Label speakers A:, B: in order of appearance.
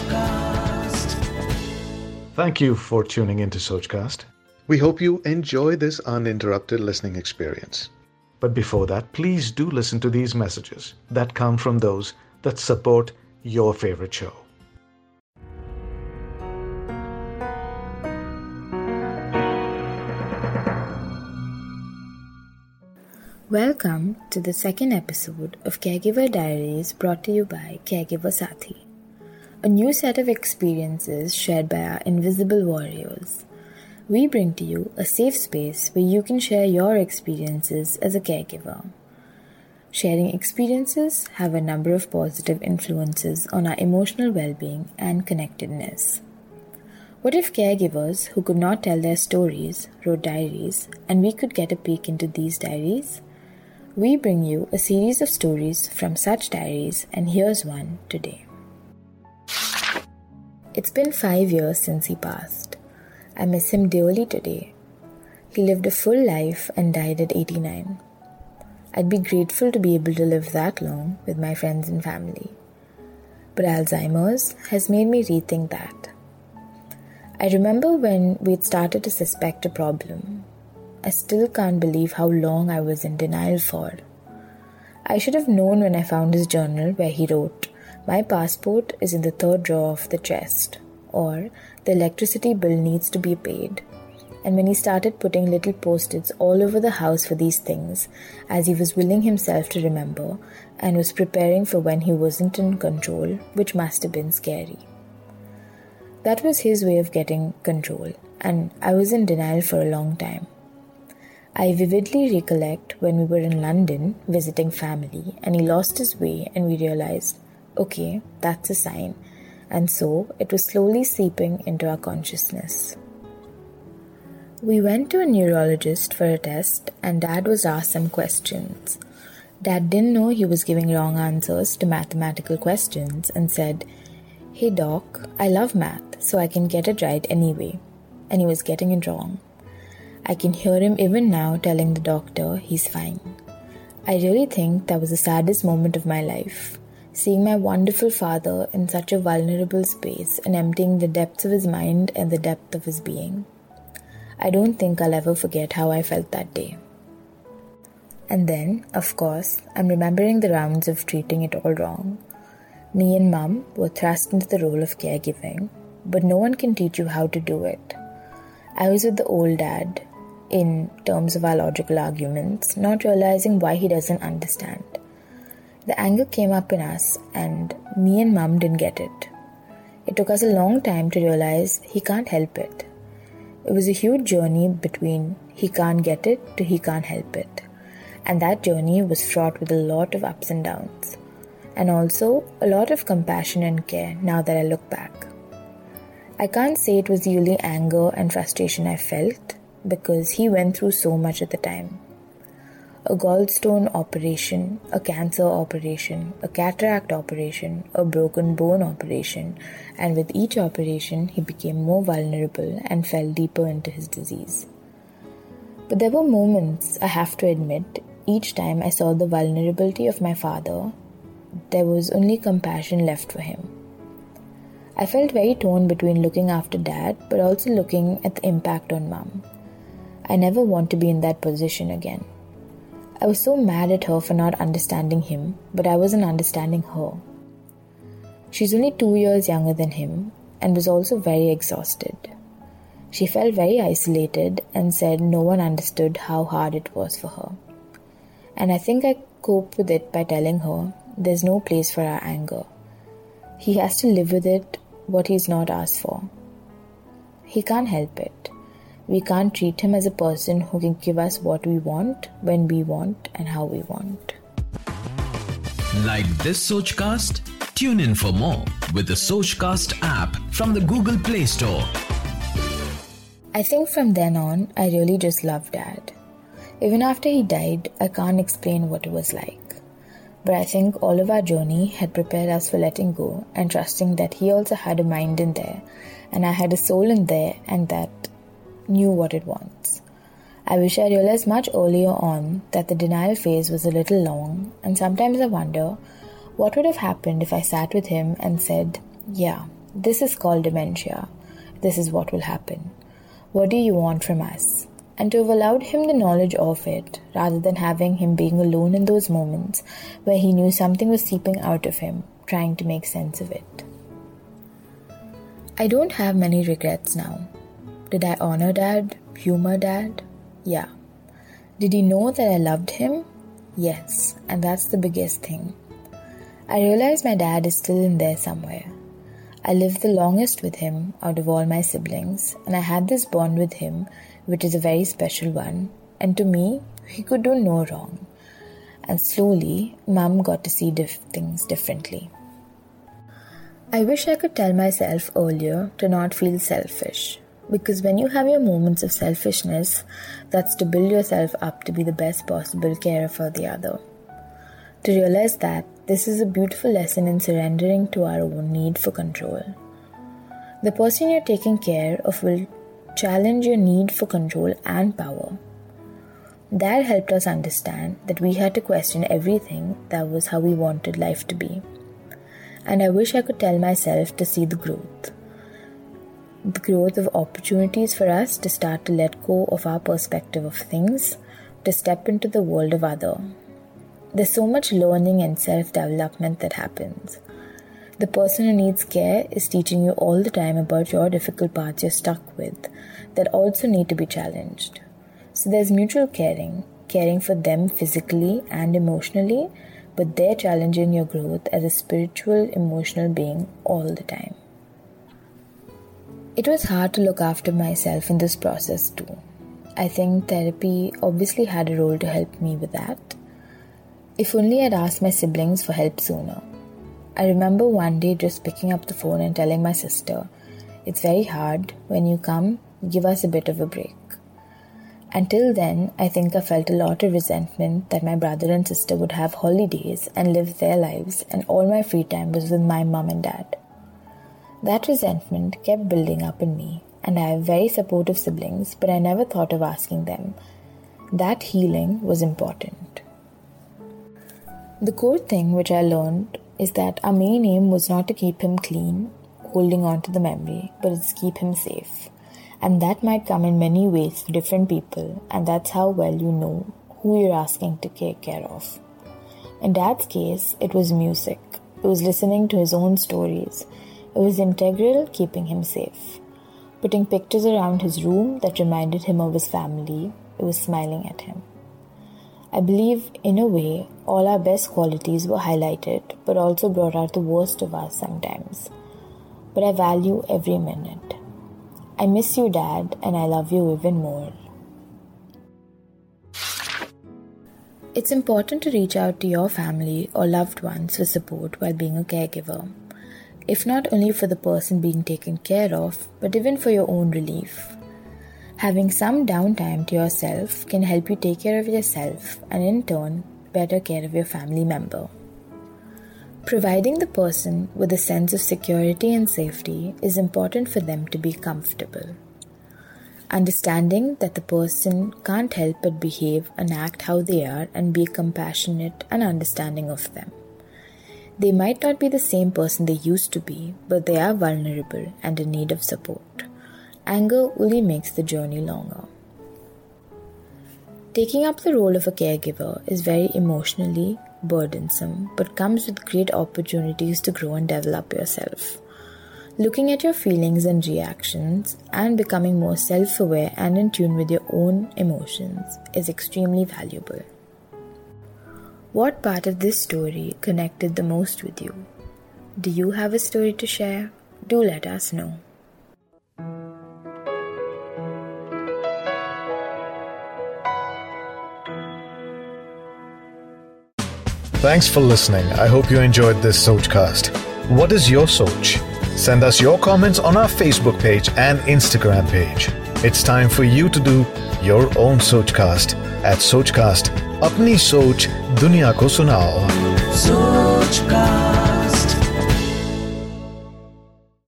A: Sochcast.
B: Thank you for tuning into Sochcast.
C: We hope you enjoy this uninterrupted listening experience.
B: But before that, please do listen to these messages that come from those that support your favorite show.
D: Welcome to the second episode of Caregiver Diaries brought to you by Caregiver Saathi. A new set of experiences shared by our invisible warriors. We bring to you a safe space where you can share your experiences as a caregiver. Sharing experiences have a number of positive influences on our emotional well being and connectedness. What if caregivers who could not tell their stories wrote diaries and we could get a peek into these diaries? We bring you a series of stories from such diaries, and here's one today. It's been five years since he passed. I miss him dearly today. He lived a full life and died at 89. I'd be grateful to be able to live that long with my friends and family. But Alzheimer's has made me rethink that. I remember when we'd started to suspect a problem, I still can't believe how long I was in denial for. I should have known when I found his journal where he wrote, My passport is in the third drawer of the chest, or the electricity bill needs to be paid. And when he started putting little post its all over the house for these things, as he was willing himself to remember and was preparing for when he wasn't in control, which must have been scary. That was his way of getting control, and I was in denial for a long time. I vividly recollect when we were in London visiting family and he lost his way and we realized, okay, that's a sign. And so it was slowly seeping into our consciousness. We went to a neurologist for a test and dad was asked some questions. Dad didn't know he was giving wrong answers to mathematical questions and said, Hey doc, I love math, so I can get it right anyway. And he was getting it wrong. I can hear him even now telling the doctor he's fine. I really think that was the saddest moment of my life. Seeing my wonderful father in such a vulnerable space and emptying the depths of his mind and the depth of his being. I don't think I'll ever forget how I felt that day. And then, of course, I'm remembering the rounds of treating it all wrong. Me and mum were thrust into the role of caregiving, but no one can teach you how to do it. I was with the old dad, in terms of our logical arguments, not realizing why he doesn't understand. The anger came up in us, and me and mum didn't get it. It took us a long time to realize he can't help it. It was a huge journey between he can't get it to he can't help it. And that journey was fraught with a lot of ups and downs. And also a lot of compassion and care now that I look back. I can't say it was the only anger and frustration I felt because he went through so much at the time. A gallstone operation, a cancer operation, a cataract operation, a broken bone operation, and with each operation, he became more vulnerable and fell deeper into his disease. But there were moments, I have to admit, each time I saw the vulnerability of my father, there was only compassion left for him. I felt very torn between looking after dad but also looking at the impact on mum. I never want to be in that position again. I was so mad at her for not understanding him, but I wasn't understanding her. She's only two years younger than him and was also very exhausted. She felt very isolated and said no one understood how hard it was for her. And I think I coped with it by telling her there's no place for our anger. He has to live with it, what he's not asked for. He can't help it. We can't treat him as a person who can give us what we want, when we want, and how we want.
A: Like this Sochcast? Tune in for more with the Sochcast app from the Google Play Store.
D: I think from then on, I really just loved Dad. Even after he died, I can't explain what it was like. But I think all of our journey had prepared us for letting go and trusting that he also had a mind in there, and I had a soul in there, and that knew what it wants. I wish I realized much earlier on that the denial phase was a little long, and sometimes I wonder what would have happened if I sat with him and said, Yeah, This is called dementia. This is what will happen. What do you want from us? And to have allowed him the knowledge of it, rather than having him being alone in those moments where he knew something was seeping out of him, trying to make sense of it. I don't have many regrets now. Did I honor dad, humor dad? Yeah. Did he know that I loved him? Yes, and that's the biggest thing. I realize my dad is still in there somewhere. I lived the longest with him out of all my siblings, and I had this bond with him, which is a very special one, and to me, he could do no wrong. And slowly, Mum got to see diff- things differently. I wish I could tell myself earlier to not feel selfish, because when you have your moments of selfishness, that's to build yourself up to be the best possible carer for the other. To realize that this is a beautiful lesson in surrendering to our own need for control. The person you're taking care of will challenge your need for control and power. That helped us understand that we had to question everything that was how we wanted life to be. And I wish I could tell myself to see the growth the growth of opportunities for us to start to let go of our perspective of things, to step into the world of other. There's so much learning and self development that happens. The person who needs care is teaching you all the time about your difficult parts you're stuck with that also need to be challenged. So there's mutual caring, caring for them physically and emotionally, but they're challenging your growth as a spiritual, emotional being all the time. It was hard to look after myself in this process too. I think therapy obviously had a role to help me with that. If only I'd asked my siblings for help sooner. I remember one day just picking up the phone and telling my sister, It's very hard. When you come, give us a bit of a break. Until then, I think I felt a lot of resentment that my brother and sister would have holidays and live their lives, and all my free time was with my mum and dad. That resentment kept building up in me, and I have very supportive siblings, but I never thought of asking them. That healing was important. The core thing which I learned is that our main aim was not to keep him clean, holding on to the memory, but it's keep him safe. And that might come in many ways for different people, and that's how well you know who you're asking to take care of. In Dad's case, it was music. It was listening to his own stories it was integral keeping him safe. Putting pictures around his room that reminded him of his family, it was smiling at him. I believe, in a way, all our best qualities were highlighted, but also brought out the worst of us sometimes. But I value every minute. I miss you, Dad, and I love you even more. It's important to reach out to your family or loved ones for support while being a caregiver if not only for the person being taken care of, but even for your own relief. Having some downtime to yourself can help you take care of yourself and, in turn, better care of your family member. Providing the person with a sense of security and safety is important for them to be comfortable. Understanding that the person can't help but behave and act how they are and be compassionate and understanding of them. They might not be the same person they used to be, but they are vulnerable and in need of support. Anger only makes the journey longer. Taking up the role of a caregiver is very emotionally burdensome, but comes with great opportunities to grow and develop yourself. Looking at your feelings and reactions and becoming more self aware and in tune with your own emotions is extremely valuable. What part of this story connected the most with you? Do you have a story to share? Do let us know.
C: Thanks for listening. I hope you enjoyed this Sochcast. What is your Soch? Send us your comments on our Facebook page and Instagram page. It's time for you to do your own Sochcast at Sochcast. Apni Soch दुनिया को सुनाओ। सोच का